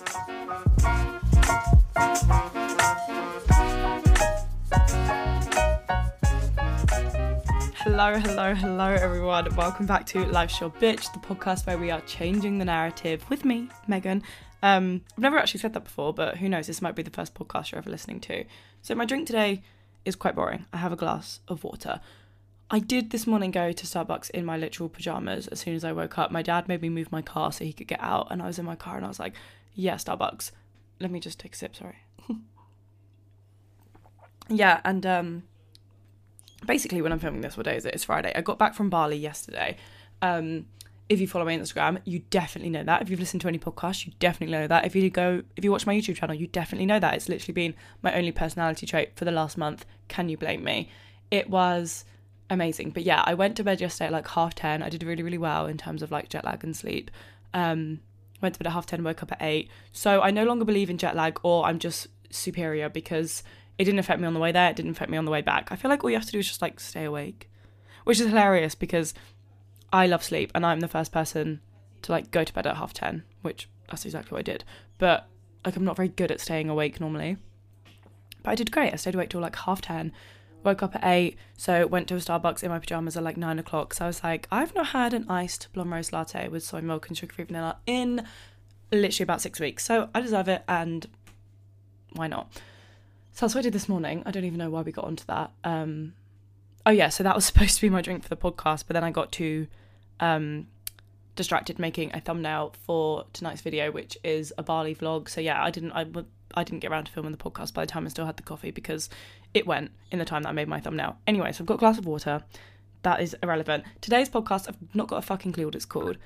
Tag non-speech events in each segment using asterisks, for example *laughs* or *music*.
Hello, hello, hello, everyone. Welcome back to Life's Your Bitch, the podcast where we are changing the narrative with me, Megan. Um, I've never actually said that before, but who knows? This might be the first podcast you're ever listening to. So, my drink today is quite boring. I have a glass of water. I did this morning go to Starbucks in my literal pajamas as soon as I woke up. My dad made me move my car so he could get out, and I was in my car and I was like, yeah, Starbucks. Let me just take a sip, sorry. *laughs* yeah, and um, basically, when I'm filming this, what day is it? It's Friday. I got back from Bali yesterday. Um, if you follow me on Instagram, you definitely know that. If you've listened to any podcast, you definitely know that. If you go, if you watch my YouTube channel, you definitely know that. It's literally been my only personality trait for the last month. Can you blame me? It was amazing. But yeah, I went to bed yesterday at like half 10. I did really, really well in terms of like jet lag and sleep. Um, went to bed at half 10, woke up at 8. So I no longer believe in jet lag or I'm just superior because it didn't affect me on the way there. It didn't affect me on the way back. I feel like all you have to do is just like stay awake, which is hilarious because I love sleep and I'm the first person to like go to bed at half 10, which that's exactly what I did. But like I'm not very good at staying awake normally. But I did great. I stayed awake till like half 10 woke up at eight, so went to a Starbucks in my pajamas at like nine o'clock. So I was like, I've not had an iced blonde roast latte with soy milk and sugar free vanilla in literally about six weeks. So I deserve it, and why not? So that's what I did this morning. I don't even know why we got onto that. Um, oh yeah, so that was *laughs* supposed to be my drink for the podcast, but then I got too um, distracted making a thumbnail for tonight's video, which is a Bali vlog. So yeah, I didn't. I I didn't get around to filming the podcast by the time I still had the coffee because it went in the time that I made my thumbnail. Anyway, so I've got a glass of water. That is irrelevant. Today's podcast, I've not got a fucking clue what it's called.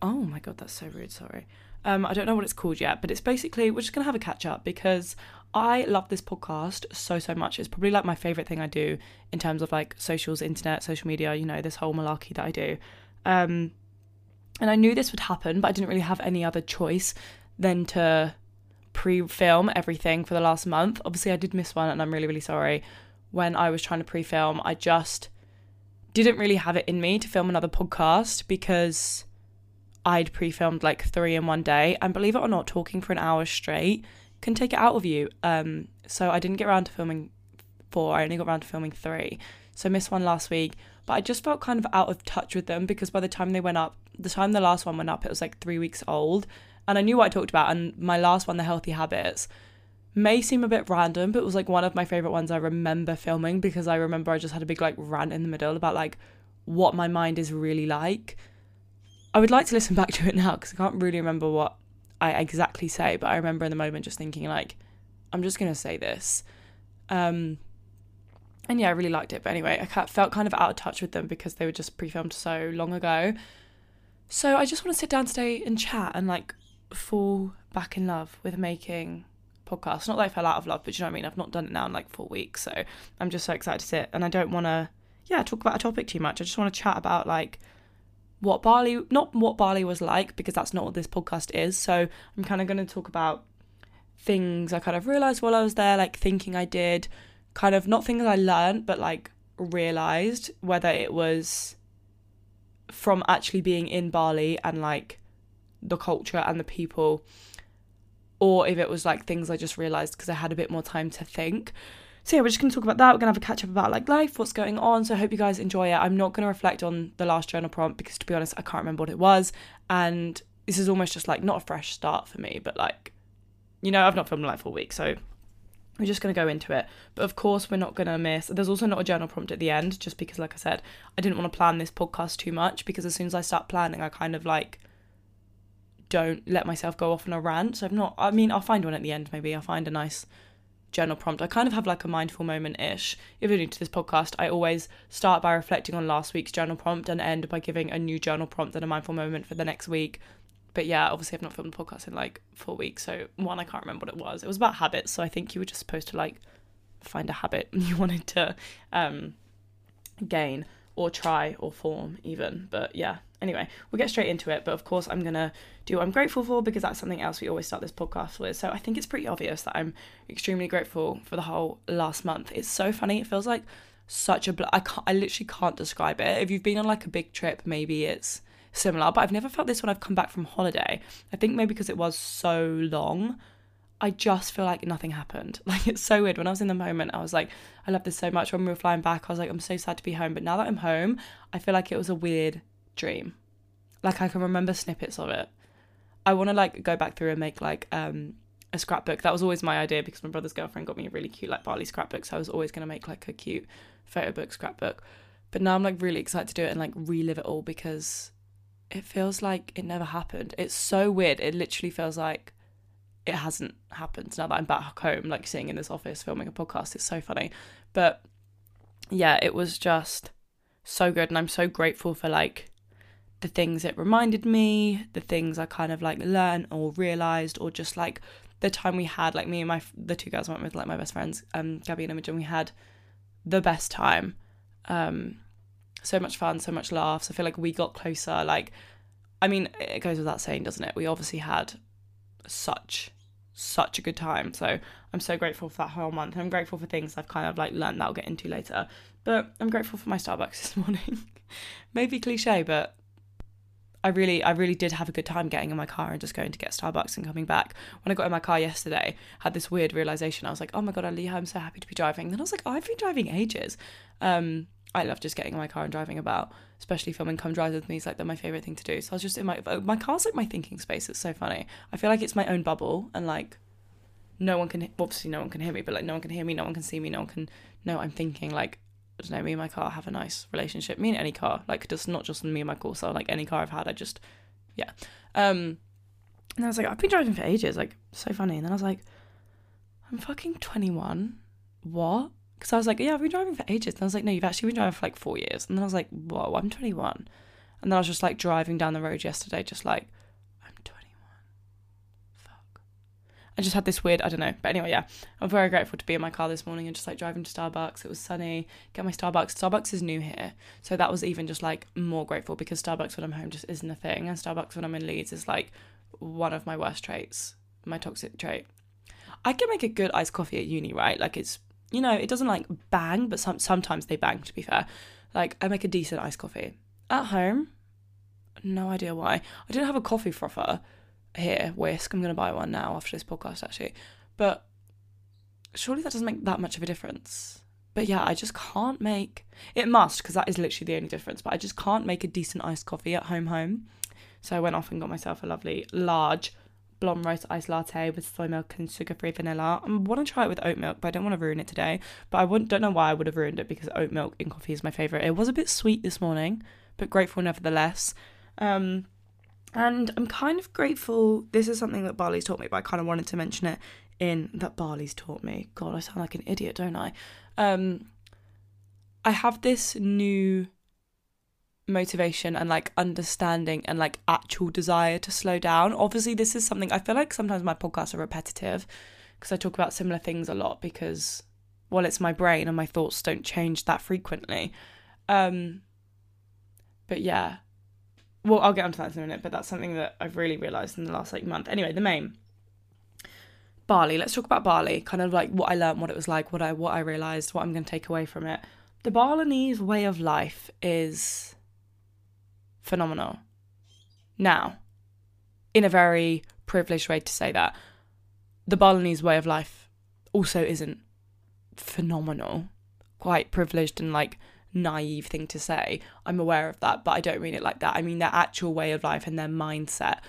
Oh my god, that's so rude. Sorry. Um, I don't know what it's called yet, but it's basically we're just gonna have a catch up because I love this podcast so so much. It's probably like my favorite thing I do in terms of like socials, internet, social media. You know, this whole malarkey that I do. Um, and I knew this would happen, but I didn't really have any other choice than to pre film everything for the last month. Obviously, I did miss one and I'm really, really sorry. When I was trying to pre film, I just didn't really have it in me to film another podcast because I'd pre filmed like three in one day. And believe it or not, talking for an hour straight can take it out of you. Um, so I didn't get around to filming four, I only got around to filming three. So I missed one last week, but I just felt kind of out of touch with them because by the time they went up, the time the last one went up, it was like three weeks old and I knew what I talked about. And my last one, the healthy habits, may seem a bit random, but it was like one of my favorite ones I remember filming because I remember I just had a big like rant in the middle about like what my mind is really like. I would like to listen *laughs* back to it now because I can't really remember what I exactly say, but I remember in the moment just thinking like, I'm just gonna say this. Um, and yeah, I really liked it. But anyway, I felt kind of out of touch with them because they were just pre-filmed so long ago. So I just want to sit down today and chat and like fall back in love with making podcasts. Not that I fell out of love, but you know what I mean? I've not done it now in like four weeks. So I'm just so excited to sit. And I don't want to, yeah, talk about a topic too much. I just want to chat about like what Bali, not what Bali was like, because that's not what this podcast is. So I'm kind of going to talk about things I kind of realized while I was there, like thinking I did, kind of not things I learned, but like realized whether it was from actually being in Bali and like the culture and the people or if it was like things I just realized because I had a bit more time to think. So yeah, we're just gonna talk about that. We're gonna have a catch up about like life, what's going on. So I hope you guys enjoy it. I'm not gonna reflect on the last journal prompt because to be honest, I can't remember what it was. And this is almost just like not a fresh start for me, but like, you know, I've not filmed like for a week, so we're just gonna go into it. But of course, we're not gonna miss. There's also not a journal prompt at the end, just because, like I said, I didn't want to plan this podcast too much because as soon as I start planning, I kind of like don't let myself go off on a rant. So I've not, I mean, I'll find one at the end maybe. I'll find a nice journal prompt. I kind of have like a mindful moment ish. If you're new to this podcast, I always start by reflecting on last week's journal prompt and end by giving a new journal prompt and a mindful moment for the next week. But yeah, obviously I've not filmed a podcast in like four weeks. So one, I can't remember what it was. It was about habits. So I think you were just supposed to like find a habit *laughs* you wanted to um, gain or try or form even. But yeah, anyway, we'll get straight into it. But of course, I'm to do what I'm grateful for because that's something else we always start this podcast with. So I think it's pretty obvious that I'm extremely grateful for the whole last month. It's so funny. It feels like such a. Bl- I can't. I literally can't describe it. If you've been on like a big trip, maybe it's similar, but I've never felt this when I've come back from holiday. I think maybe because it was so long. I just feel like nothing happened. *laughs* Like it's so weird. When I was in the moment, I was like, I love this so much. When we were flying back, I was like, I'm so sad to be home. But now that I'm home, I feel like it was a weird dream. Like I can remember snippets of it. I want to like go back through and make like um a scrapbook. That was always my idea because my brother's girlfriend got me a really cute like Bali scrapbook. So I was always gonna make like a cute photo book scrapbook. But now I'm like really excited to do it and like relive it all because it feels like it never happened. It's so weird. It literally feels like it hasn't happened now that I'm back home, like sitting in this office filming a podcast. It's so funny. But yeah, it was just so good. And I'm so grateful for like the things it reminded me, the things I kind of like learned or realized, or just like the time we had, like me and my the two girls I went with, like my best friends, um, Gabby and Imogen, we had the best time. Um, so much fun, so much laughs. I feel like we got closer. Like, I mean, it goes without saying, doesn't it? We obviously had such such a good time. So I'm so grateful for that whole month. I'm grateful for things I've kind of like learned that I'll get into later. But I'm grateful for my Starbucks *laughs* this morning. Maybe cliche, but I really, I really did have a good time getting in my car and just going to get Starbucks and coming back. When I got in my car yesterday, I had this weird realization. I was like, oh my god, Aliha, I'm so happy to be driving. Then I was like, oh, I've been driving ages. Um, I love just getting in my car and driving about, especially filming Come Drive with me. It's like they're my favorite thing to do. So I was just in my my car's like my thinking space. It's so funny. I feel like it's my own bubble, and like no one can obviously no one can hear me, but like no one can hear me, no one can see me, no one can know I'm thinking. Like I don't know, me and my car have a nice relationship. Me and any car, like just not just me and my Corsa, like any car I've had, I just yeah. Um, and I was like, I've been driving for ages, like so funny. And then I was like, I'm fucking 21. What? Because I was like, yeah, I've been driving for ages. And I was like, no, you've actually been driving for like four years. And then I was like, whoa, I'm 21. And then I was just like driving down the road yesterday, just like, I'm 21. Fuck. I just had this weird, I don't know. But anyway, yeah, I'm very grateful to be in my car this morning and just like driving to Starbucks. It was sunny. Get my Starbucks. Starbucks is new here. So that was even just like more grateful because Starbucks when I'm home just isn't a thing. And Starbucks when I'm in Leeds is like one of my worst traits, my toxic trait. I can make a good iced coffee at uni, right? Like it's you know, it doesn't like bang, but some sometimes they bang. To be fair, like I make a decent iced coffee at home. No idea why. I didn't have a coffee frother here. Whisk. I'm gonna buy one now after this podcast, actually. But surely that doesn't make that much of a difference. But yeah, I just can't make. It must because that is literally the only difference. But I just can't make a decent iced coffee at home. Home. So I went off and got myself a lovely large blonde roast iced latte with soy milk and sugar free vanilla. I want to try it with oat milk, but I don't want to ruin it today. But I wouldn't, don't know why I would have ruined it because oat milk in coffee is my favourite. It was a bit sweet this morning, but grateful nevertheless. Um, and I'm kind of grateful. This is something that Bali's taught me, but I kind of wanted to mention it in that Bali's taught me. God, I sound like an idiot, don't I? Um, I have this new motivation and like understanding and like actual desire to slow down. Obviously, this is something I feel like sometimes my podcasts are repetitive because I talk about similar things a lot because well, it's my brain and my thoughts don't change that frequently. Um but yeah. Well, I'll get onto that in a minute, but that's something that I've really realized in the last like month. Anyway, the main Bali. Let's talk about Bali. Kind of like what I learned, what it was like, what I what I realized, what I'm going to take away from it. The Balinese way of life is phenomenal. Now, in a very privileged way to say that, the Balinese way of life also isn't phenomenal. Quite privileged and like naive thing to say. I'm aware of that, but I don't mean it like that. I mean their actual way of life and their mindset.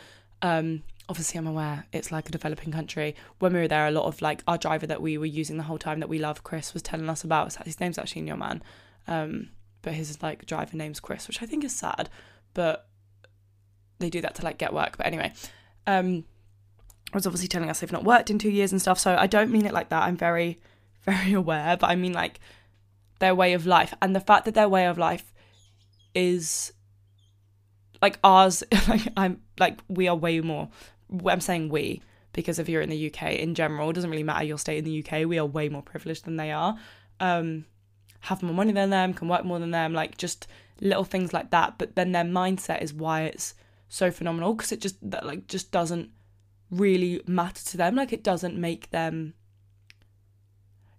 Um, obviously, I'm aware it's like a developing country. When we were there, a lot of like our driver that we were using the whole time that we love, Chris, was telling us about. His name's actually Nyoman, um, but his like driver name's Chris, which I think is sad but they do that to like get work. But anyway, um, I was obviously telling us they've not worked in two years and stuff. So I don't mean it like that. I'm very, *laughs* very aware, but I mean like their way of life and the fact that their way of life is like ours. *laughs* Like I'm like we are way more. I'm saying we because if you're in the UK in general, it doesn't really matter your state in the UK. We are way more privileged than they are. Um, have more money than them, can work more than them. Like just little things like that but then their mindset is why it's so phenomenal because it just that like just doesn't really matter to them like it doesn't make them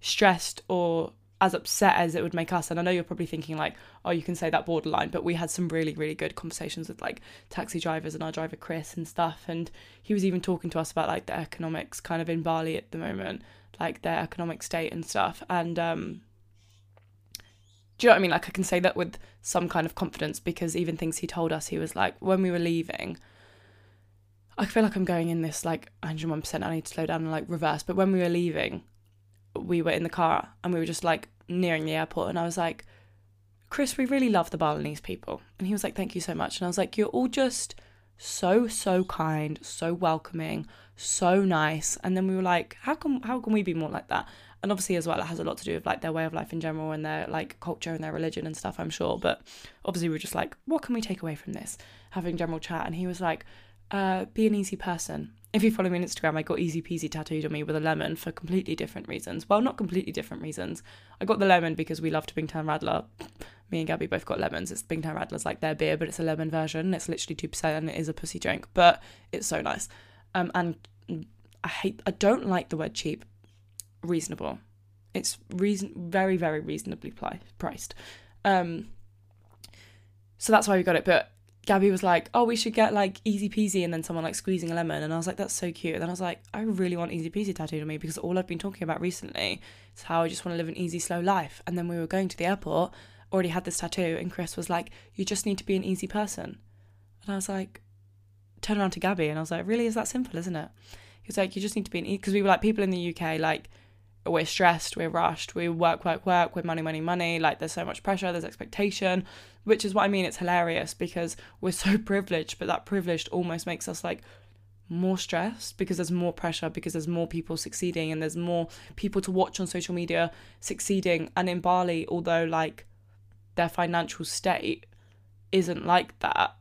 stressed or as upset as it would make us. And I know you're probably thinking like, oh, you can say that borderline, but we had some really, really good conversations with like taxi drivers and our driver Chris and stuff. And he was even talking to us about like the economics kind of in Bali at the moment, like their economic state and stuff. And um do you know what I mean? Like I can say that with some kind of confidence because even things he told us, he was like, when we were leaving, I feel like I'm going in this like 101%. I need to slow down and like reverse. But when we were leaving, we were in the car and we were just like nearing the airport, and I was like, Chris, we really love the Balinese people. And he was like, thank you so much. And I was like, you're all just so so kind, so welcoming, so nice. And then we were like, how can how can we be more like that? And obviously as well, it has a lot to do with like their way of life in general and their like culture and their religion and stuff. I'm sure, but obviously we are just like, what can we take away from this? Having general chat, and he was like, uh, be an easy person. If you follow me on Instagram, I got easy peasy tattooed on me with a lemon for completely different reasons. Well, not completely different reasons. I got the lemon because we love to Bintang Radler. Me and Gabby both got lemons. It's Bintang Radler's like their beer, but it's a lemon version. It's literally 2% and it is a pussy drink, but it's so nice. Um, and I hate, I don't like the word cheap. Reasonable. It's reason very, very reasonably pli- priced. Um, so that's why we got it. But Gabby was like, "Oh, we should get like easy peasy," and then someone like squeezing a lemon, and I was like, "That's so cute." And then I was like, "I really want easy peasy tattooed on me because all I've been talking about recently is how I just want to live an easy, slow life." And then we were going to the airport, already had this tattoo, and Chris was like, "You just need to be an easy person," and I was like, turn around to Gabby, and I was like, "Really? Is that simple, isn't it?" He was like, "You just need to be an easy," because we were like people in the UK like." We're stressed, we're rushed, we work, work, work, with money, money, money. Like, there's so much pressure, there's expectation which is what I mean. It's hilarious because we're so *laughs* privileged, but that privilege almost makes us like more stressed because there's more pressure, because there's more people succeeding, and there's more people to watch on social media succeeding. And in Bali, although like their financial state isn't like that,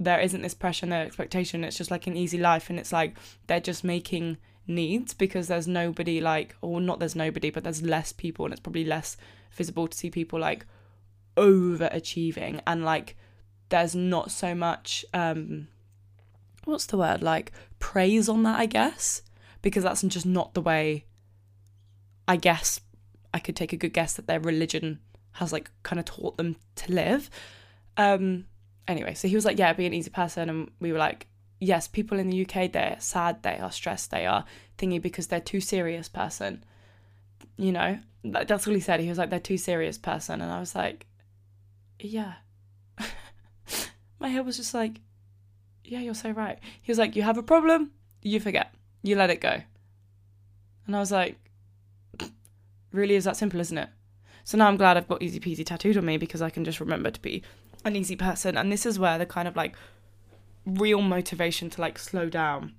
there isn't this pressure, no expectation. It's just like an easy life, and it's like they're just making needs because there's nobody like, or not there's nobody, but there's less people, and it's probably less visible to see people like overachieving and like there's not so much um what's the word? Like praise on that i guess because that's just not the way i guess i could take a good guess that their religion has like kind of taught them to live. Um anyway so he was like yeah be an easy person and we were like yes people in the uk they're sad they are stressed they are thingy because they're too serious person you know that's all he said he was like they're too serious person and i was like yeah. *laughs* My head was just like, yeah, you're so right. He was like, you have a problem, you forget, you let it go. And I was like, *clears throat* really is that simple, isn't it? So now I'm glad I've got easy peasy tattooed on me because I can just remember to be an easy person. And this is where the kind of like real motivation to like slow down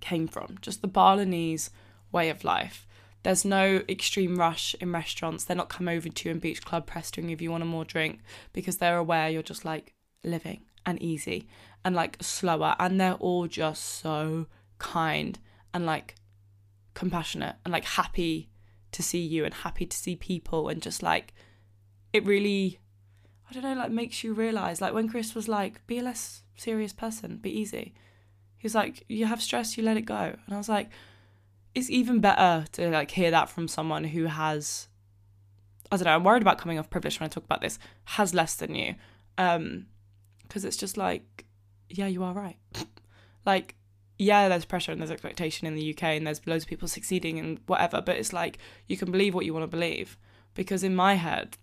came from. Just the Balinese way of life. There's no extreme rush in restaurants. They're not come over to you in beach club pestering if you want a more drink because they're aware you're just like living and easy and like slower. And they're all just so kind and like compassionate and like happy to see you and happy to see people and just like it really I don't know, like makes you realise like when Chris was like, be a less serious person, be easy. He was like, You have stress, you let it go. And I was like, it's even better to like hear that from someone who has I don't know, I'm worried about coming off privileged when I talk about this, has less than you. Um, because it's just like, yeah, you are right. *laughs* like, yeah, there's pressure and there's expectation in the UK and there's loads of people succeeding and whatever, but it's like you can believe what you want to believe. Because in my head,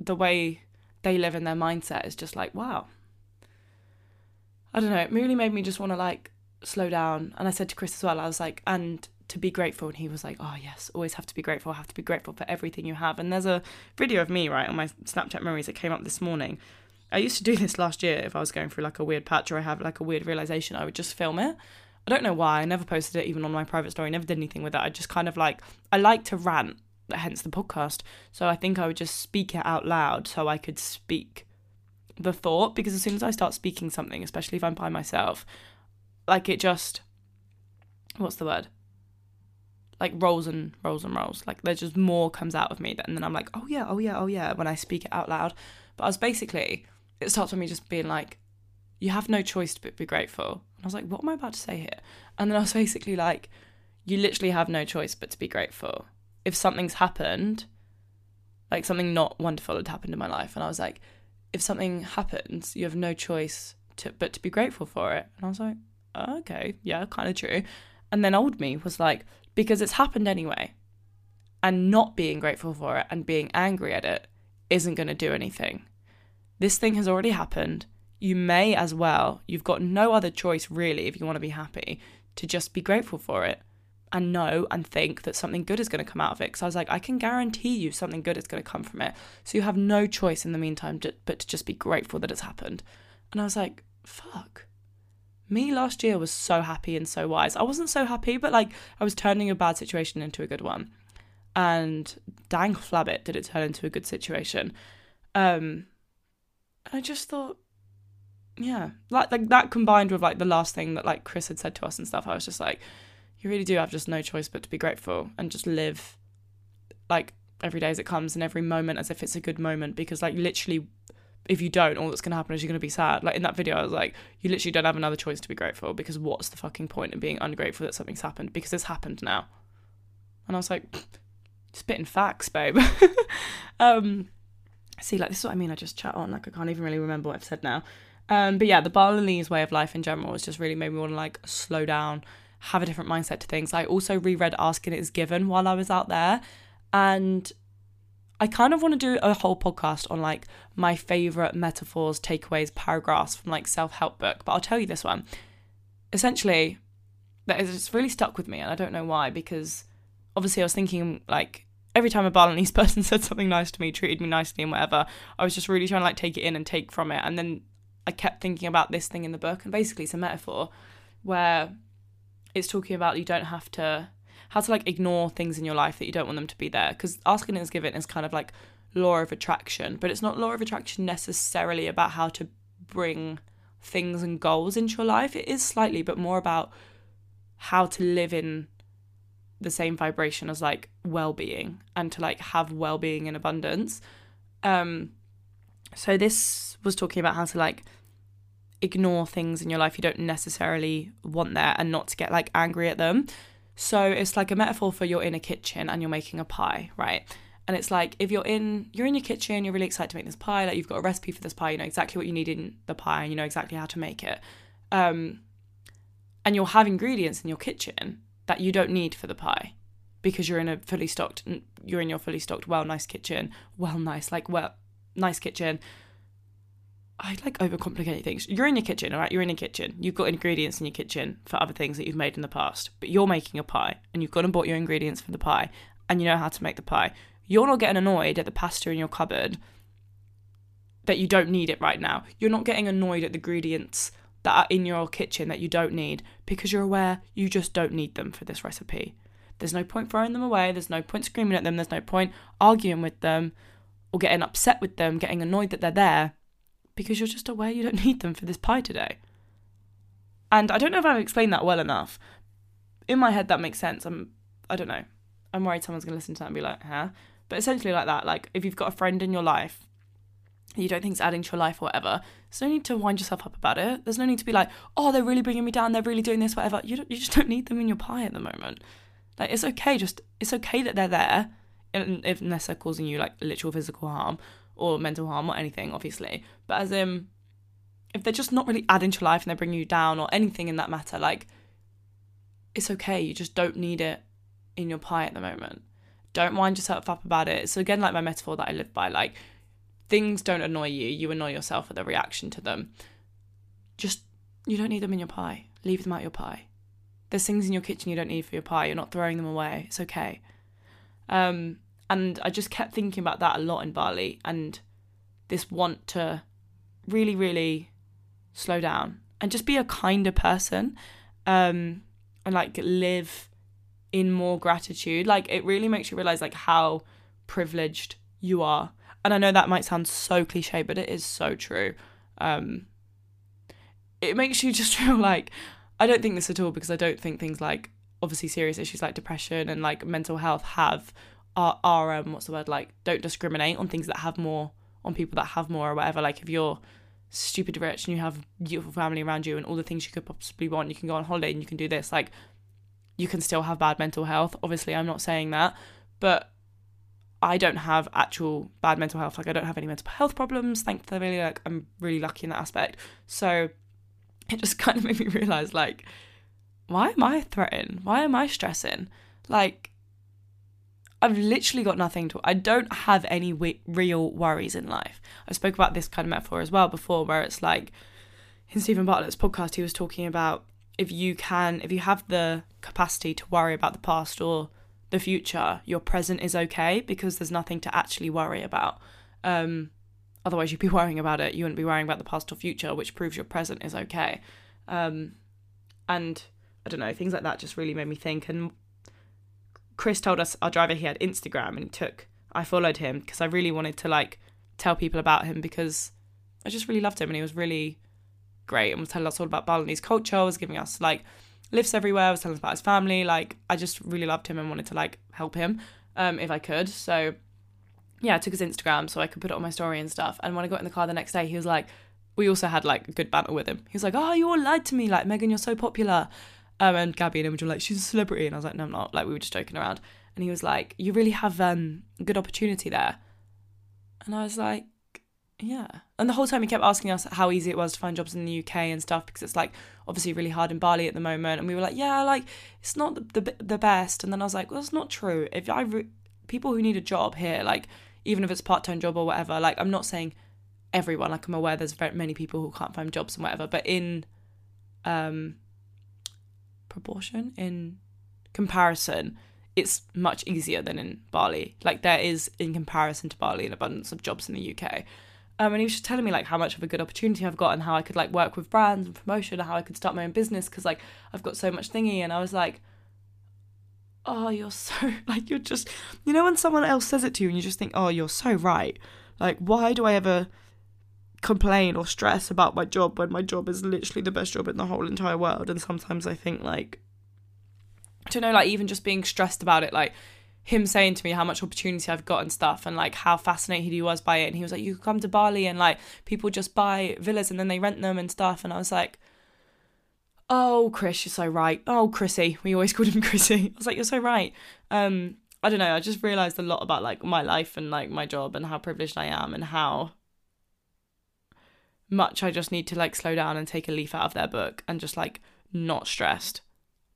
the way they live in their mindset is just like, wow. I don't know, it really made me just want to like slow down. And I said to Chris as well, I was like, and to be grateful. And he was like, oh, yes, always have to be grateful. have to be grateful for everything you have. And there's a video of me, right, on my Snapchat memories that came up this morning. I used to do this last year if I was going through like a weird patch or I have like a weird realization, I would just film it. I don't know why. I never posted it even on my private story, never did anything with it. I just kind of like, I like to rant, hence the podcast. So I think I would just speak it out loud so I could speak the thought because as soon as I start speaking something, especially if I'm by myself, like it just what's the word? Like rolls and rolls and rolls. Like there's just more comes out of me and then i'm like oh yeah oh yeah oh yeah when i speak it out loud. But i was basically it starts with me just being like you have no choice to be grateful. And i was like what am i about to say here? And then i was basically like you literally have no choice but to be grateful if something's happened like something not wonderful had happened in my life, and I was like, if something happens, you have no choice to but to be grateful for it. And I was like, oh, okay, yeah, kind of true. And then old me was like, because it's happened anyway, and not being grateful for it and being angry at it isn't going to do anything. This thing has already happened. You may as well, you've got no other choice really if you want to be happy to just be grateful for it and know and think that something good is going to come out of it. Because I was like, I can guarantee you something good is going to come from it. So you have no choice in the meantime but to just be grateful that it's happened. And I was like, fuck. Me last year was so happy and so wise. I wasn't so happy, but like I was turning a bad situation into a good one. And dang flabbit did it turn into a good situation. Um I just thought yeah, like like that combined with like the last thing that like Chris had said to us and stuff, I was just like, you really do have just no choice but to be grateful and just live like every day as it comes and every moment as if it's a good moment because like literally if you don't all that's going to happen is you're going to be sad. Like in that video i was like you literally don't have another choice to be grateful because what's the fucking point in being ungrateful that something's happened? Because it's happened now. And i was like spitting facts babe. *laughs* Um see like this is what i mean i just chat on like i can't even really remember what i've said now. Um but yeah the balinese way of life in general has just really made me want to like slow down have a different mindset to things. I also reread Asking Is Given while I was out there. And I kind of want to do a whole podcast on like my favorite metaphors, takeaways, paragraphs from like self help book. But I'll tell you this one. Essentially, that is it's really stuck with me, and I don't know why. Because obviously, I was thinking like every time a Balinese *laughs* person said something nice to me, treated me nicely, and whatever, I was just really trying to like take it in and take from it. And then I kept thinking about this thing in the book, and basically, it's a metaphor where it's talking about you don't have to how to like ignore things in your life that you don't want them to be there because asking is given is kind of like law of attraction but it's not law of attraction necessarily about how to bring things and goals into your life. It is slightly but more about how to live in the same vibration as like well-being and to like have well-being in abundance. Um so this was talking about how to like ignore things in your life you don't necessarily want there and not to get like angry at them. So it's like a metaphor for you're in a kitchen and you're making a pie, right? And it's like if you're in you're in your kitchen, you're really excited to make this pie, like you've got a recipe for this pie, you know exactly what you need in the pie and you know exactly how to make it. Um and you'll have ingredients in your kitchen that you don't need for the pie because you're in a fully stocked you're in your fully stocked well nice kitchen, well nice like well nice kitchen I like overcomplicate things. You're in your kitchen, all right? You're in your kitchen. You've got ingredients in your kitchen for other things that you've made in the past, but you're making a pie and you've gone and bought your ingredients for the pie and you know how to make the pie. You're not getting annoyed at the pasta in your cupboard that you don't need it right now. You're not getting annoyed at the ingredients that are in your kitchen that you don't need because you're aware you just don't need them for this recipe. There's no point throwing them away. There's no point screaming at them. There's no point arguing with them or getting upset with them, getting annoyed that they're there because you're just aware you don't *laughs* need them for this pie today. And I don't know if I've explained that well enough. In my head, that makes sense. I'm, I don't know. I'm worried someone's going to listen to that and be like, huh? But essentially, like that. Like, if you've got a friend in your life, you don't think it's adding to your life or whatever, there's no need to wind yourself up about it. There's no need to be like, oh, they're really bringing me down. They're really doing this, whatever. You, you just don't need them in your pie at the moment. Like, it's okay. Just, it's okay that they're there, unless they're causing you like literal physical harm or mental harm or anything, obviously. But as in, if they're just not really adding to your life and they're bringing you down or anything in that matter, like, it's okay. You just don't need it in your pie at the moment. Don't wind yourself up about it. So, again, like my metaphor that I live by, like, things don't annoy you. You annoy yourself with a reaction to them. Just, you don't need them in your pie. Leave them out your pie. There's things in your kitchen you don't need for your pie. You're not throwing them away. It's okay. Um, and I just kept thinking about that a lot in Bali and this want to really, really slow down and just be a kinder person um, and like live in more gratitude. Like it really makes you realize like how privileged you are. And I know that might sound so cliche, but it is so true. Um, it makes you *laughs* just feel like I don't think this at all because I don't think things like obviously serious issues like depression and like mental health have are, are um what's the word like don't discriminate on things that have more on people that have more or whatever like if you're stupid rich and you have beautiful family around you and all the things you could possibly want you can go on holiday and you can do this like you can still have bad mental health obviously i'm not saying that but I don't have actual bad mental health. Like I don't have any mental health problems. Thankfully, like I'm really lucky in that aspect. So it just *laughs* kind of made me realize, like, why am I threatened? Why am I stressing? Like, I've literally got nothing to. I don't have any real worries in life. I spoke about this kind of metaphor as well before, where it's like in Steven Bartlett's podcast, he was talking about if you can, if you have the capacity to worry about the past or the future, your present is okay because there's nothing to actually worry about. Um, otherwise, you'd be *laughs* worrying about it. You wouldn't be worrying about the past or future, which proves your present is okay. Um, and I don't know, things like that just really made me think. And Chris told us our driver he had Instagram and he took I followed him because I really wanted to like tell people about him because I just really loved him and he was really great and was telling us all about Balinese culture, was giving us like lifts everywhere, was telling us about his family. Like I just really loved him and wanted to like help him um, if I could. So yeah, I took his Instagram so I could put it on my story and stuff. And when I got in the car the next day, he was like, we also had like a good banter with him. He was like, oh, you all lied to me, like Megan, you're so popular. Um, and Gabby and Imogen were like, she's a celebrity. And I was like, no, I'm not. Like, we were just joking around. And he was like, you really have um, a good opportunity there. And I was like, yeah. And the whole time he kept asking us how easy it was to find jobs in the UK and stuff because it's like obviously really hard in Bali at the moment. And we were like, yeah, like it's not the the, the best. And then I was like, well, it's not true. If I re- people who need a job here, like even if it's part time job or whatever, like I'm not saying everyone. Like I'm aware there's very many people who can't find jobs and whatever, but in um proportion in comparison it's much easier than in Bali. Like there is, in comparison to Bali, an abundance of jobs in the UK. Um, and he was just telling me like how much of a good opportunity I've got and how I could like work with brands and promotion and how I could start my own business because like I've got so much thingy. And I was like, oh, you're so *laughs* like you're just you know when someone else says it to you and you just think, oh, you're so right. Like why do I ever complain or stress about my job when my job is literally the best job in the whole entire world? And sometimes I think like I don't know, like even just being stressed about it, like him saying to me how much opportunity I've got and stuff and like how fascinated he was by it. And he was like, You could come to Bali and like people just buy villas and then they rent them and stuff. And I was like, Oh, Chris, you're so right. Oh, Chrissy. We always called him *laughs* Chrissy. I was like, You're so right. Um, I don't know, I just realised a lot about like my life and like my job and how privileged I am and how much I just need to like slow down and take a leaf out of their book and just like not stressed.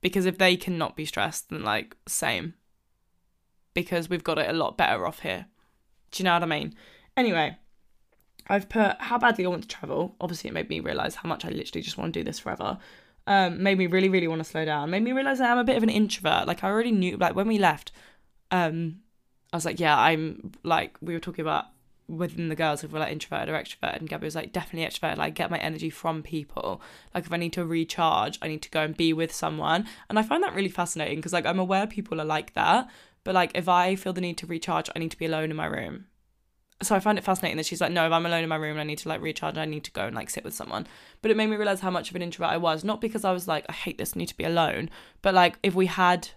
Because if they cannot be stressed, then like same because we've got it a lot better off here. Do you know what I mean? Anyway, I've put how badly I want to travel. Obviously, it made me realize how much I literally just want to do this forever. Um, made me really, really want to slow down. Made me realize I'm a bit of an introvert. Like I already knew. Like when we left, um, I was like, yeah, I'm like we were talking about within the girls if we're like introverted or extroverted and Gabby was like definitely extroverted like get my energy from people like if I need to recharge I need to go and be with someone and I find that really fascinating because like I'm aware people are like that but like if I feel the need to recharge, I need to be alone in my room. So I find it fascinating that she's like, no, if I'm alone in my room and I need to like recharge, I need to go and like sit with someone. But it made me realize how much of an introvert I was. Not because I was like, I hate this, I need to be alone. But like if we had,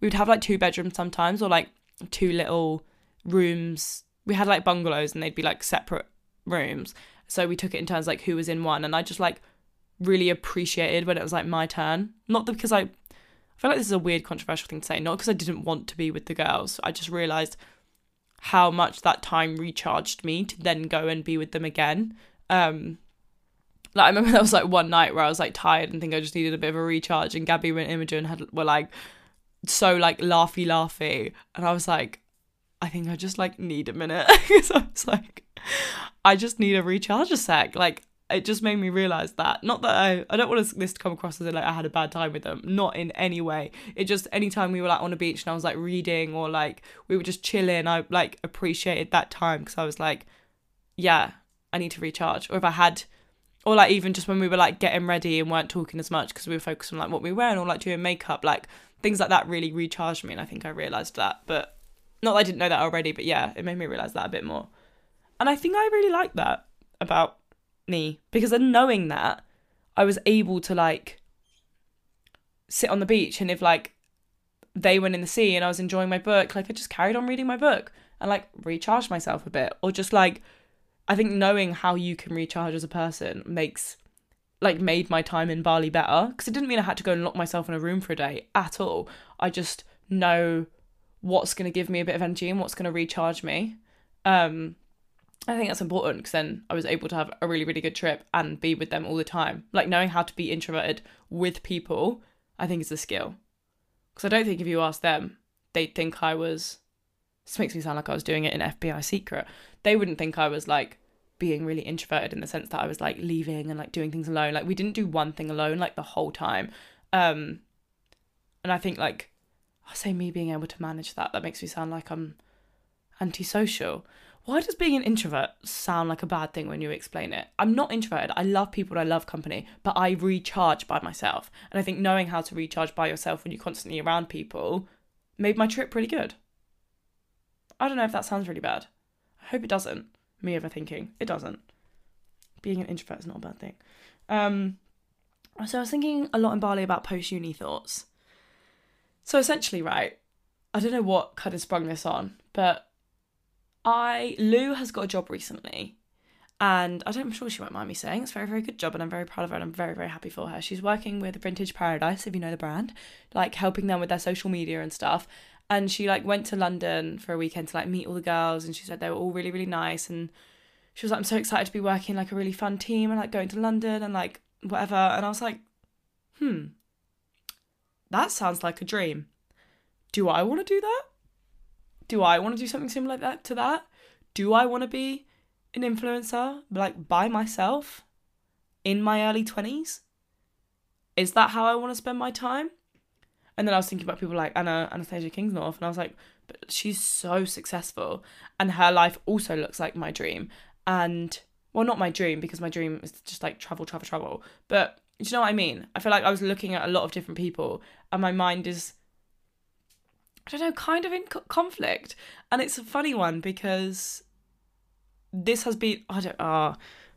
we would have like two bedrooms sometimes or like two little rooms. We had like bungalows and they'd be like separate rooms. So we took it in turns like who was in one. And I just like really appreciated when it was like my turn. Not because I feel like this is a weird, controversial thing to say. Not because I didn't want to be with the girls. I just realised how much that time recharged me to then go and be with them again. Um, like I remember *laughs* there was like one night where I was like tired and think I just needed a bit of a recharge, and Gabby and Imogen had were like so like laughy laughy, and I was like, I think I just like need a minute. *laughs* so I was like, I just need a recharge a sec. Like it just made me realize that not that I I don't want this to come across as like I had a bad time with them not in any way it just anytime we were like on a beach and I was like reading or like we were just chilling I like appreciated that time because I was like yeah I need to recharge or if I had or like even just when we were like getting ready and weren't talking as much because we were focused on like what we were wearing or like doing makeup like things like that really recharged me and I think I realized that but not that I didn't know that already but yeah it made me realize that a bit more. And I think I really like that about me because then knowing that I was able to like sit on the beach and if like they went in the sea and I was enjoying my book, like I just carried on reading my book and like recharged myself a bit. Or just like I think knowing how you can recharge as a person makes like made my time in Bali better. Because it didn't mean I had to go and lock myself in a room for a day at all. I just know what's going to give me a bit of energy and what's going to recharge me. Um, I think that's important because then I was able to have a really, really good trip and be with them all the time. Like knowing how to be introverted with people, I think is a skill. Because I don't think if you ask them, they'd think I was. This makes me sound like I was doing it in FBI secret. They wouldn't think I was like being really introverted in the sense that I was like leaving and like doing things alone. Like we didn't do one thing alone like the whole time. Um, and I think like I say me being able to manage that, that makes me sound like I'm antisocial. Why does being an introvert sound like a bad thing when you explain it? I'm not introverted. I love people I love company, but I recharge by myself. And I think knowing how to recharge by yourself when you're constantly around people made my trip really good. I don't know if that sounds really bad. I hope it doesn't. Me overthinking. It doesn't. Being an introvert is not a bad thing. Um, so I was thinking a lot in Bali about post uni thoughts. So essentially, right, I don't know what kind of sprung this on, but I Lou has got a job recently, and I don't, I'm sure she won't mind me saying it's a very very good job, and I'm very proud of her, and I'm very very happy for her. She's working with Vintage Paradise, if you know the brand, like helping them with their social media and stuff. And she like went to London for a weekend to like meet all the girls, and she said they were all really really nice, and she was like, I'm so excited to be working like a really fun team and like going to London and like whatever. And I was like, hmm, that sounds like a dream. Do I want to do that? Do I want to do something similar like that to that? Do I want to be an influencer like by myself in my early 20s? Is that how I want to spend my time? And then I was thinking about people like Anna Anastasia Kingsnorth, and I was like, but she's so successful, and her life also looks like my dream. And well, not my dream because my dream is just like travel, travel, travel. But do you know what I mean? I feel like I was looking at a lot of different people, and my mind is I don't know, kind of in co- conflict. And it's a funny one because this has been I don't uh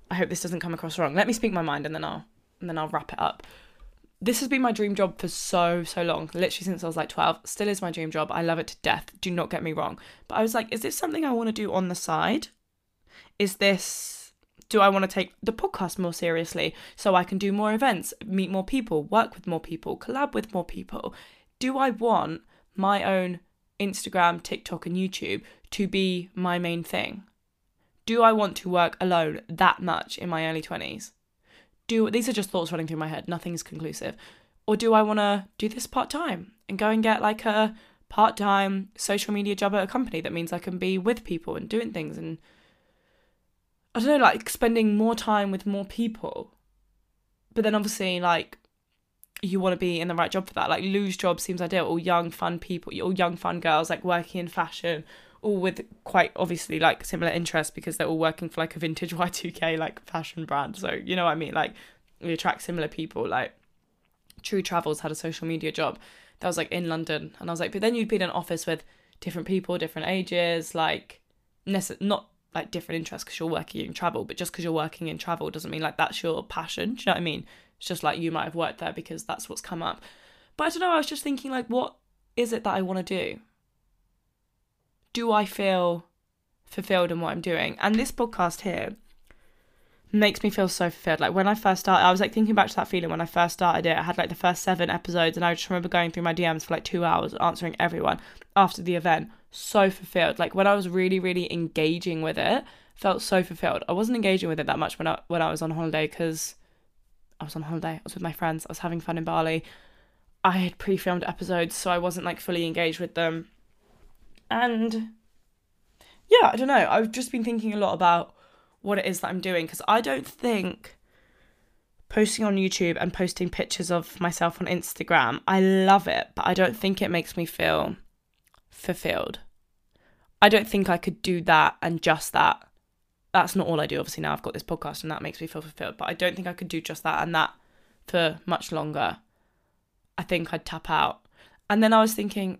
I hope this doesn't come across wrong. Let me speak my mind and then I'll and then I'll wrap it up. This has been my dream job for so so long, literally since I was like 12. Still is my dream job. I love it to death. Do not get me wrong. But I was like, is this something I want to do on the side? Is this do I want to take the podcast more seriously so I can do more events, meet more people, work with more people, collab with more people? Do I want my own Instagram, TikTok, and YouTube to be my main thing? Do I want to work alone that much in my early 20s? Do these are just thoughts running through my head, nothing's conclusive. Or do I want to do this part time and go and get like a part time social media job at a company that means I can be with people and doing things and I don't know, like spending more time with more people. But then obviously, like, you want to be in the right job for that. Like Lou's job seems ideal. All young, fun people, all young, fun girls, like working in fashion, all with quite obviously like similar interests because they're all working for like a vintage *laughs* Y2K like fashion brand. So you know what I mean? Like we attract similar people. Like True Travels had a social media job that was like in London, and I was like, but then you'd be in an office with different people, different ages, like not like different interests because you're working in travel, but just because you're working in travel doesn't mean like that's your passion. Do you know what I mean? It's just like you might have worked there because that's what's come up. But I don't know, I was just thinking, like, what is it that I want to do? Do I feel fulfilled in what I'm doing? And this podcast here makes me feel so fulfilled. Like when I first started, I was like thinking back to that feeling when I first started it. I had like the first seven episodes, and I just remember going through my DMs for like two hours answering everyone after the event. So fulfilled. Like when I was really, really engaging with it, felt so fulfilled. I wasn't engaging with it that much when I when I was on holiday because I was on holiday, I was with my friends, I was having fun in Bali. I had pre filmed episodes, so I wasn't like fully engaged with them. And yeah, I don't know. I've just been thinking a lot about what it is that I'm doing because I don't think posting on YouTube and posting pictures of myself on Instagram, I love it, but I don't think it makes me feel fulfilled. I don't think I could do that and just that that's not all I do. Obviously, now I've got this podcast and that makes me feel fulfilled, but I don't think I could do just that and that for much longer. I think I'd tap out. And then I was thinking,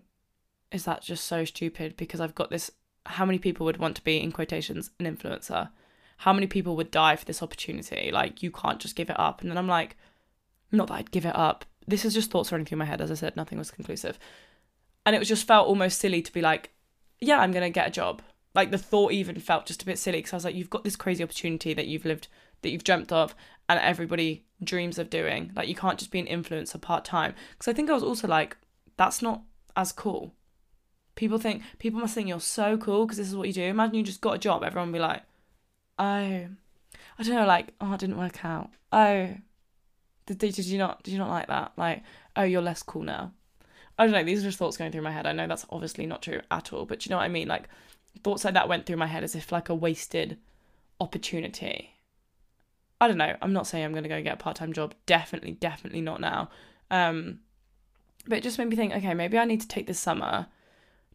is that just so stupid? Because I've got this. How many people would want to be, in quotations, an influencer? How many people would die for this opportunity? Like, you can't just give it up. And then I'm like, not that I'd give it up. This is just thoughts running through my head. As I said, nothing was conclusive. And it was just felt almost silly to be like, yeah, I'm going to get a job like the thought even felt just a bit silly because I was like, you've got this crazy opportunity that you've lived, that you've dreamt of, and everybody dreams of doing. Like, you can't just be an influencer part time. Because I think I was also like, that's not as cool. People think people must think you're so cool because this is what you do. Imagine you just got a job, everyone would be like, "Oh, I don't know, like, oh, it didn't work out. Oh, did, did you not did you not like that? Like, oh, you're less cool now. I don't know. These are just thoughts going through my head. I know that's obviously not true at all, but you know what I mean. Like, thoughts like that went through my head as if like a wasted opportunity. I don't know. I'm not saying I'm going to go get a part time job. Definitely, definitely not now. Um, but it just made me think. Okay, maybe I need to take this summer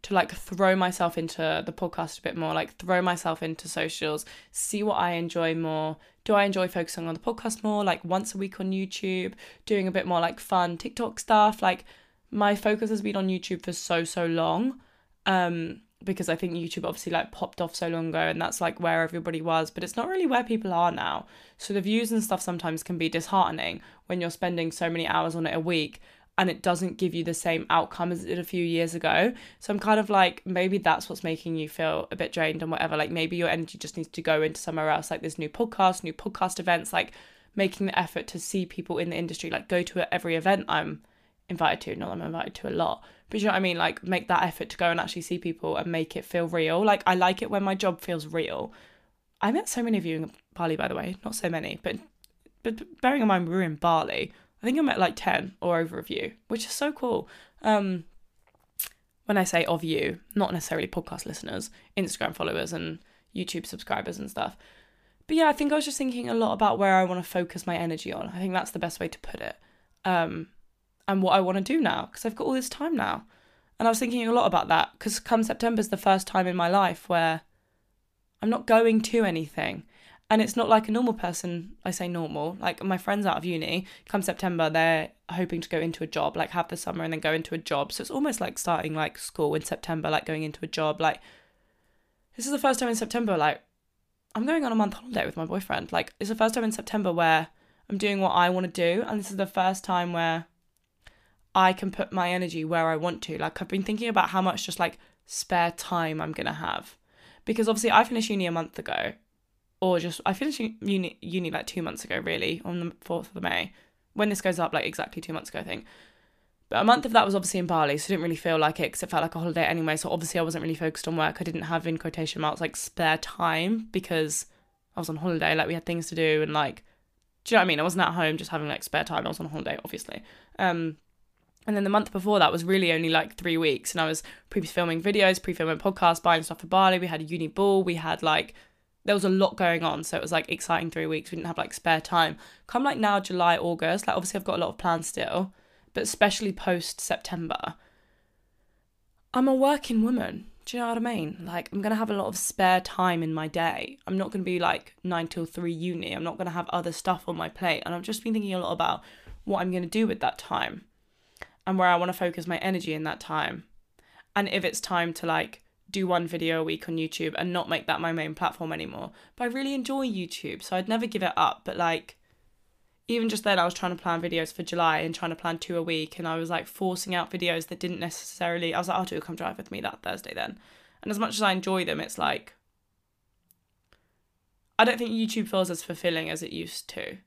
to like throw myself into the podcast a bit more, like throw myself into socials, see what I enjoy more. Do I enjoy focusing on the podcast more, like once a week on YouTube, doing a bit more like fun TikTok stuff? Like my focus has been on YouTube for so so long. Um because I think YouTube obviously like popped off so long ago and that's like where everybody was, but it's not really where people are now. So the views and stuff sometimes can be disheartening when you're spending so many hours on it a week and it doesn't give you the same outcome as it did a few years ago. So I'm kind of like, maybe that's what's making you feel a bit drained and whatever. Like maybe your energy just needs to go into somewhere else, like this new podcast, new podcast events, like making the effort to see people in the industry, like go to every event I'm invited to. Not I'm invited to a lot, but you know what I mean? Like make that effort to go and actually see people and make it feel real. Like I like it when my job feels real. I met so many of you in Bali, by the way, not so many, but but bearing in mind we were in Bali, I think I met like 10 or over of you, which is so cool. Um, when I say of you, not necessarily podcast listeners, Instagram followers and YouTube subscribers and stuff. But yeah, I think I was just thinking a lot about where I want to focus my energy on. I think that's the best way to put it. Um, and what I want to do now, because I've got all this time now. And I was thinking a lot about that, because come September is the first time in my life where I'm not going to anything. And it's not like a normal person, I say normal, like my friends out of uni, come September, they're hoping to go into a job, like have the summer and then go into a job. So it's almost like starting like school in September, like going into a job. Like, this is the first time in September, like, I'm going on a month holiday with my boyfriend. Like, it's the first time in September where I'm doing what I want to do. And this is the first time where I can put my energy where I want to. Like, I've been thinking about how much just like spare time I'm going to have. Because obviously, I finished uni a month ago or just I finished uni uni like two months ago, really, on the fourth of May. When this goes up, like exactly two months ago, I think. But a month of that was obviously in Bali, so I didn't really feel like it because it felt like a holiday anyway. So obviously I wasn't really focused on work. I didn't have in quotation marks like spare time because I was on holiday. Like we had things to do and like, do you know what I mean? I wasn't at home just having like spare time. I was on holiday, obviously. Um, and then the month before that was really only like three weeks, and I was pre-filming videos, pre-filming podcasts, buying stuff for Bali. We had a uni ball. We had like there was a lot going on so it was like exciting three weeks. We didn't have like spare time. Come like now july august like obviously i've got a lot of plans still but especially post september i'm a working woman. Do you know what i mean? Like i'm gonna have a lot of spare time in my day. I'm not gonna be like nine till three uni. I'm not gonna have other stuff on my plate. And i've just been thinking a lot about what i'm gonna do with that time and where i want to focus my energy in that time. And if it's time to like do one video a week on YouTube and not make that my main platform anymore. But I really enjoy YouTube, so I'd never give it up. But like, even just then, I was trying to plan videos for July and trying to plan two a week, and I was like forcing out videos that didn't necessarily. I was like, "Oh, do come drive with me that Thursday then." And as much as I enjoy them, it's like I don't think YouTube feels as fulfilling as it used to.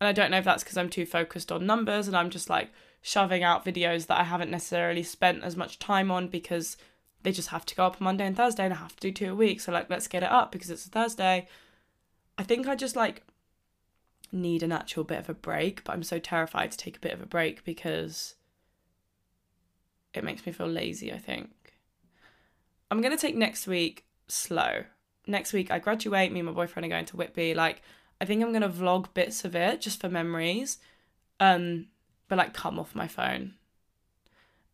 And I don't know if that's because I'm too focused on numbers and I'm just like shoving out videos that I haven't necessarily spent as much time on because they just have to go up on Monday and Thursday and I have to do two a week. So like let's get it up because it's a Thursday. I think I just like need an actual bit of a break, but I'm so terrified to take a bit of a break because it makes me feel lazy, I think. I'm gonna take next week slow. Next week I graduate, me and my boyfriend are going to Whitby. Like I think I'm gonna vlog bits of it just for memories. Um but like come off my phone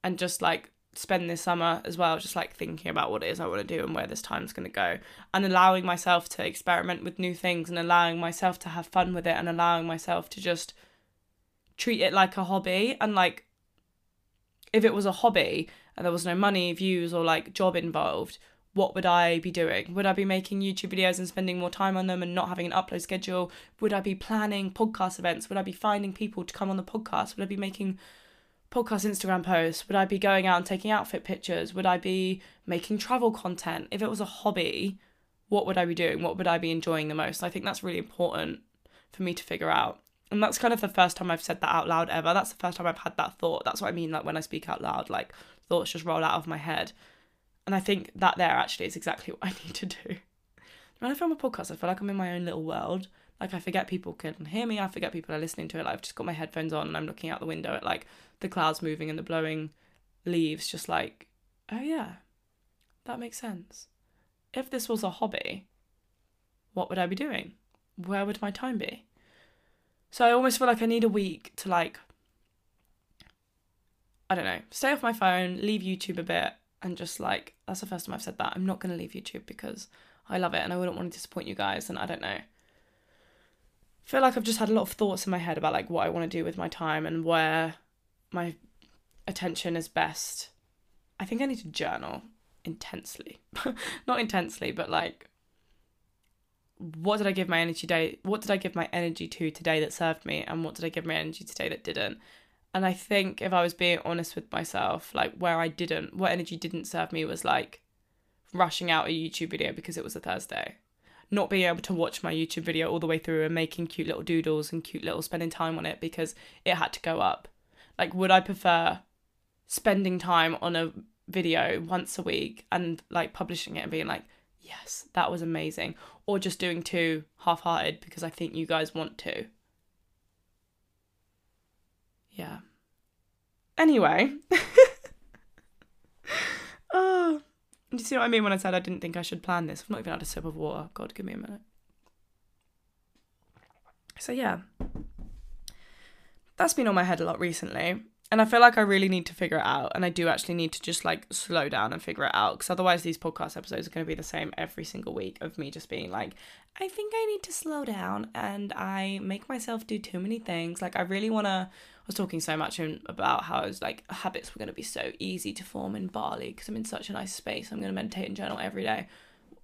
and just like spend this summer as well just like thinking about what it is I want to do and where this time's going to go and allowing myself to experiment with new things and allowing myself to have fun with it and allowing myself to just treat it like a hobby and like if it was a hobby and there was no money views or like job involved what would I be doing? Would I be making YouTube videos and spending more time on them and not having an upload schedule? Would I be planning podcast events? Would I be finding people to come on the podcast? Would I be making podcast Instagram posts? Would I be going out and taking outfit pictures? Would I be making travel content? If it was a hobby, what would I be doing? What would I be enjoying the most? I think that's really important for me to figure out. And that's kind of the first time I've said that out loud ever. That's the first time I've had that thought. That's what I mean, like when I speak out loud, like thoughts just roll out of my head. And I think that there actually is exactly *laughs* what I need to do. When I film a podcast, I feel like I'm in my own little world. Like I forget people can hear me, I forget people are listening to it. Like I've just got my headphones on and I'm looking out the window at like the clouds moving and the blowing leaves, just like, oh yeah, that makes sense. If this was a hobby, what would I be doing? Where would my time be? So I almost feel like I need a week to like I don't know, stay off my phone, leave YouTube a bit, and just like that's the first time I've said that. I'm not gonna leave YouTube because I love it and I wouldn't want to disappoint you guys and I don't know. I feel like I've just had a lot of thoughts in my head about like what I want to do with my time and where my attention is best. I think I need to journal intensely. *laughs* not intensely, but like what did I give my energy day what did I give my energy to today that served me and what did I give my energy today that didn't? And I think if I was being honest with myself, like where I didn't what energy didn't serve me was like rushing out a YouTube video because it was a Thursday. Not being able to watch my YouTube video all the way through and making cute little doodles and cute little spending time on it because it had to go up. Like would I prefer spending time on a video once a week and like publishing it and being like yes, that was amazing. Or just doing two half hearted because I think you guys want to. Yeah. Anyway. *laughs* oh. Do you see what I mean when I said I didn't think I should plan this? I've not even had a sip of water. God, give me a minute. So, yeah. That's been on my head a lot recently and I feel like I really need to figure it out, and I do actually need to just like slow down and figure it out, because otherwise these podcast episodes are going to be the same every single week of me just being like, I think I need to slow down, and I make myself do too many things. Like I really want to. I was talking so much about how was like habits were going to be so easy to form in Bali because I'm in such a nice space. I'm going to meditate and journal every day.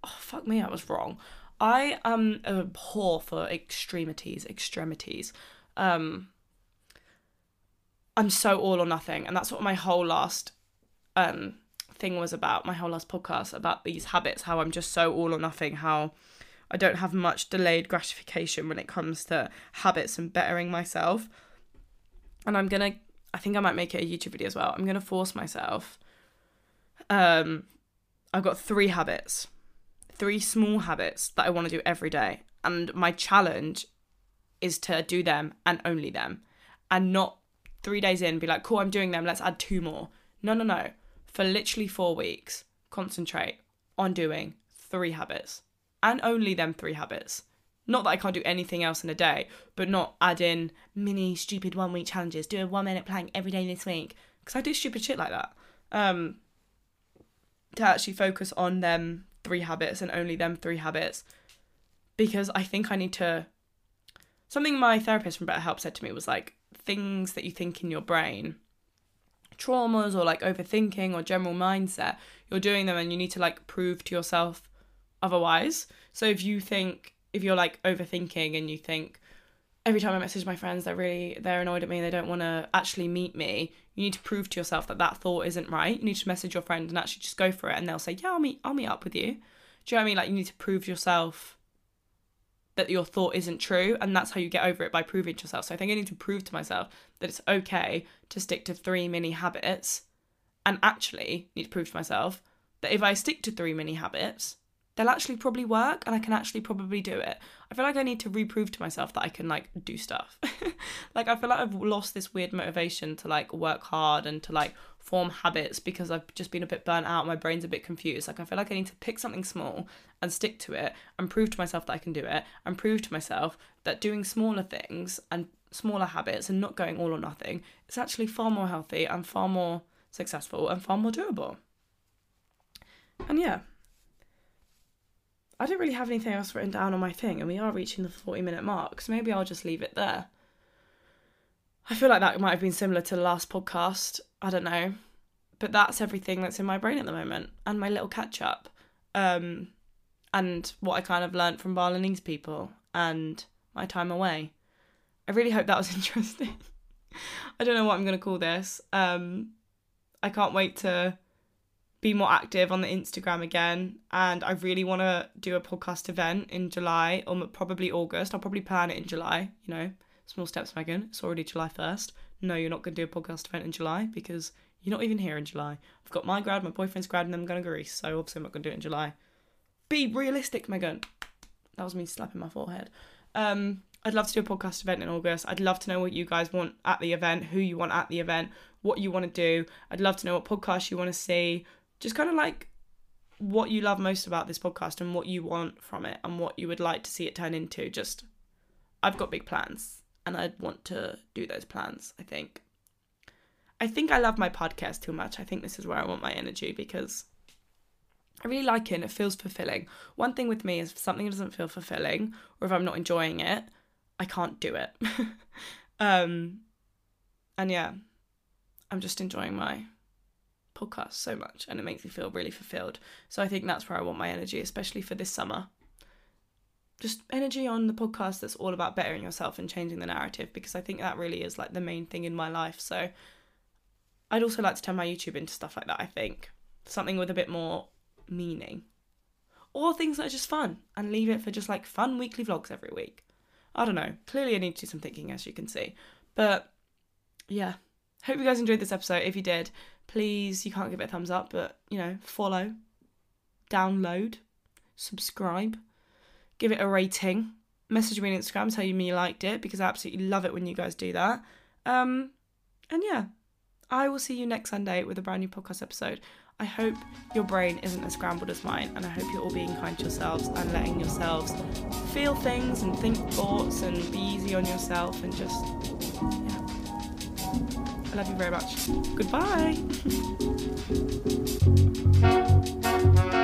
Oh fuck me, I was wrong. I am a whore for extremities, extremities. Um, I'm so all or nothing, and that's what my whole last um thing was about. My whole last podcast about these habits, how I'm just so all or nothing, how I don't have much delayed gratification when it comes to habits and bettering myself. And I'm gonna, I think I might make it a YouTube video as well. I'm gonna force myself. Um, I've got three habits, three small habits that I want to do every day, and my challenge is to do them and only them, and not three days in, be like, cool, I'm doing them, let's add two more. No, no, no. For literally four weeks, concentrate on doing three habits and only them three habits. Not that I can't do anything else in a day, but not add in mini stupid one week challenges, do a one minute plank every day this week. Because I do stupid shit like that. Um, to actually focus on them three habits and only them three habits. Because I think I need to. Something my therapist from BetterHelp said to me was like, things that you think in your brain traumas or like overthinking or general mindset you're doing them and you need to like prove to yourself otherwise so if you think if you're like overthinking and you think every time i message my friends they're really they're annoyed at me they don't want to actually meet me you need to prove to yourself that that thought isn't right. You need to message your friend and actually just go for it and they'll say yeah i'll meet i'll meet up with you. Do you know what i mean? Like you need to prove yourself that your thought isn't true and that's how you get over it by proving to yourself. So i think i need to prove to myself that it's okay to stick to three mini habits and actually need to prove to myself that if i stick to three mini habits they'll actually probably work and I can actually probably do it. I feel like I need to reprove to myself that I can like do stuff. *laughs* like I feel like I've lost this weird motivation to like work hard and to like form habits because I've just been a bit burnt out, my brain's a bit confused. Like I feel like I need to pick something small and stick to it and prove to myself that I can do it and prove to myself that doing smaller things and smaller habits and not going all or nothing is actually far more healthy and far more successful and far more doable. And yeah, I don't really have anything else written down on my thing, and we are reaching the 40 minute mark, so maybe I'll just leave it there. I feel like that might have been similar to the last podcast. I don't know. But that's everything that's in my brain at the moment, and my little catch up, um, and what I kind of learnt from Balinese people, and my time away. I really hope that was *laughs* interesting. I don't know what I'm going to call this. Um, I can't wait to be more active on the Instagram again. And I really want to do a podcast event in July or probably August. I'll probably plan it in July, you know, Small steps, Megan. It's already July 1st. No, you're not going to do a podcast event in July because you're not even here in July. I've got my grad, my boyfriend's grad, and then I'm going to Greece. So obviously I'm not going to do it in July. Be realistic, Megan. That was me slapping my forehead. Um, I'd love to do a podcast event in August. I'd love to know what you guys want at the event, who you want at the event, what you want to do. I'd love to know what podcasts you want to see. Just kind of like what you love most about this podcast and what you want from it and what you would like to see it turn into. Just, I've got big plans and I'd want to do those plans, I think. I think I love my podcast too much. I think this is where I want my energy because I really like it and it feels fulfilling. One thing with me is if something doesn't feel fulfilling or if I'm not enjoying it, I can't do it. *laughs* um, and yeah, I'm just enjoying my podcast so much and it makes me feel really fulfilled. So I think that's where I want my energy, especially for this summer. Just energy on the podcast that's all about bettering yourself and changing the narrative because I think that really is like the main thing in my life. So I'd also like to turn my YouTube into stuff like that, I think. Something with a bit more meaning. Or things that are just fun and leave it for just like fun weekly vlogs every week. I don't know. Clearly, I need to do some thinking, as you can see. But yeah, hope you guys enjoyed this episode. If you did, please, you can't give it a thumbs up, but you know, follow, download, subscribe, give it a rating, message me on Instagram, tell me you liked it because I absolutely love it when you guys do that. Um, and yeah, I will see you next Sunday with a brand new podcast episode. I hope your brain isn't as scrambled as mine, and I hope you're all being kind to yourselves and letting yourselves feel things and think thoughts and be easy on yourself and just, yeah. I love you very much. Goodbye. *laughs*